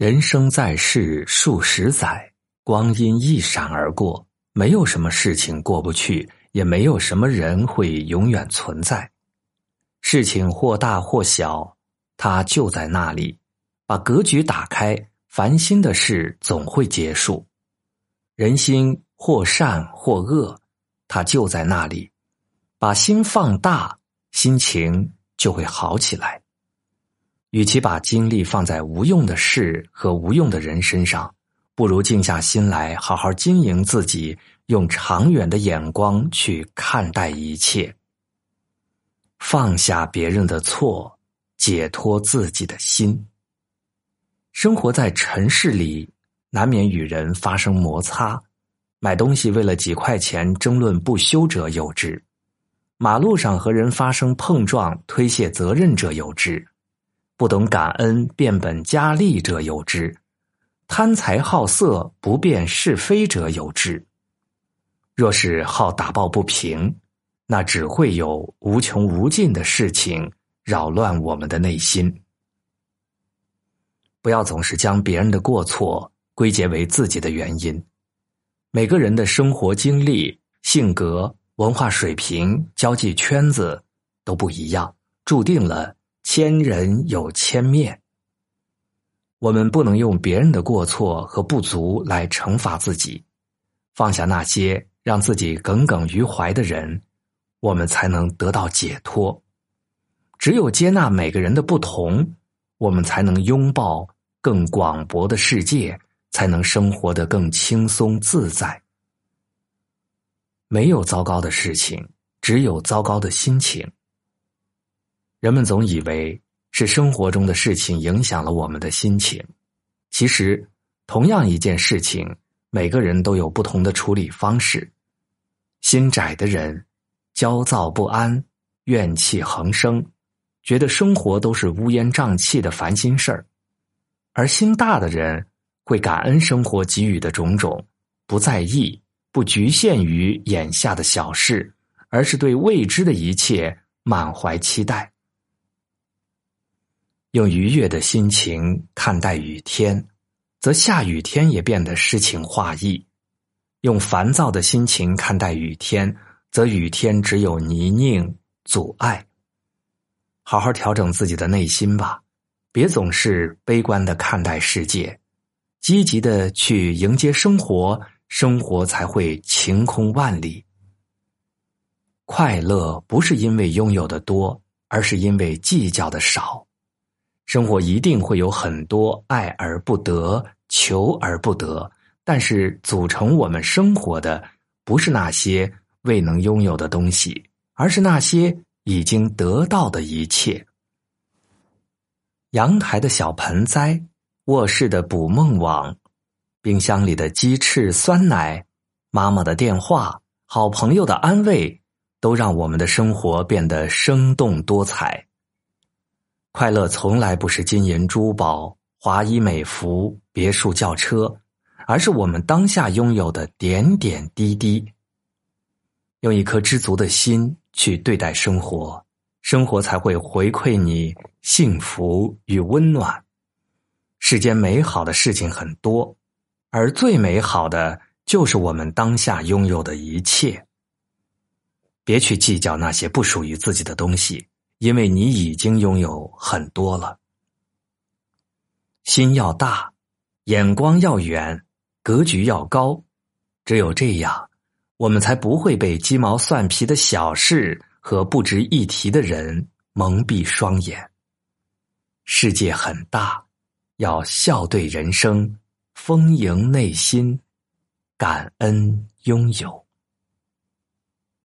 人生在世数十载，光阴一闪而过，没有什么事情过不去，也没有什么人会永远存在。事情或大或小，它就在那里。把格局打开，烦心的事总会结束。人心或善或恶，它就在那里。把心放大，心情就会好起来。与其把精力放在无用的事和无用的人身上，不如静下心来，好好经营自己，用长远的眼光去看待一切，放下别人的错，解脱自己的心。生活在尘世里，难免与人发生摩擦，买东西为了几块钱争论不休者有之，马路上和人发生碰撞推卸责任者有之。不懂感恩、变本加厉者有之；贪财好色、不辨是非者有之。若是好打抱不平，那只会有无穷无尽的事情扰乱我们的内心。不要总是将别人的过错归结为自己的原因。每个人的生活经历、性格、文化水平、交际圈子都不一样，注定了。千人有千面，我们不能用别人的过错和不足来惩罚自己，放下那些让自己耿耿于怀的人，我们才能得到解脱。只有接纳每个人的不同，我们才能拥抱更广博的世界，才能生活得更轻松自在。没有糟糕的事情，只有糟糕的心情。人们总以为是生活中的事情影响了我们的心情，其实同样一件事情，每个人都有不同的处理方式。心窄的人焦躁不安、怨气横生，觉得生活都是乌烟瘴气的烦心事儿；而心大的人会感恩生活给予的种种，不在意、不局限于眼下的小事，而是对未知的一切满怀期待。用愉悦的心情看待雨天，则下雨天也变得诗情画意；用烦躁的心情看待雨天，则雨天只有泥泞阻碍。好好调整自己的内心吧，别总是悲观的看待世界，积极的去迎接生活，生活才会晴空万里。快乐不是因为拥有的多，而是因为计较的少。生活一定会有很多爱而不得、求而不得，但是组成我们生活的不是那些未能拥有的东西，而是那些已经得到的一切。阳台的小盆栽，卧室的捕梦网，冰箱里的鸡翅酸奶，妈妈的电话，好朋友的安慰，都让我们的生活变得生动多彩。快乐从来不是金银珠宝、华衣美服、别墅轿车，而是我们当下拥有的点点滴滴。用一颗知足的心去对待生活，生活才会回馈你幸福与温暖。世间美好的事情很多，而最美好的就是我们当下拥有的一切。别去计较那些不属于自己的东西。因为你已经拥有很多了，心要大，眼光要远，格局要高，只有这样，我们才不会被鸡毛蒜皮的小事和不值一提的人蒙蔽双眼。世界很大，要笑对人生，丰盈内心，感恩拥有。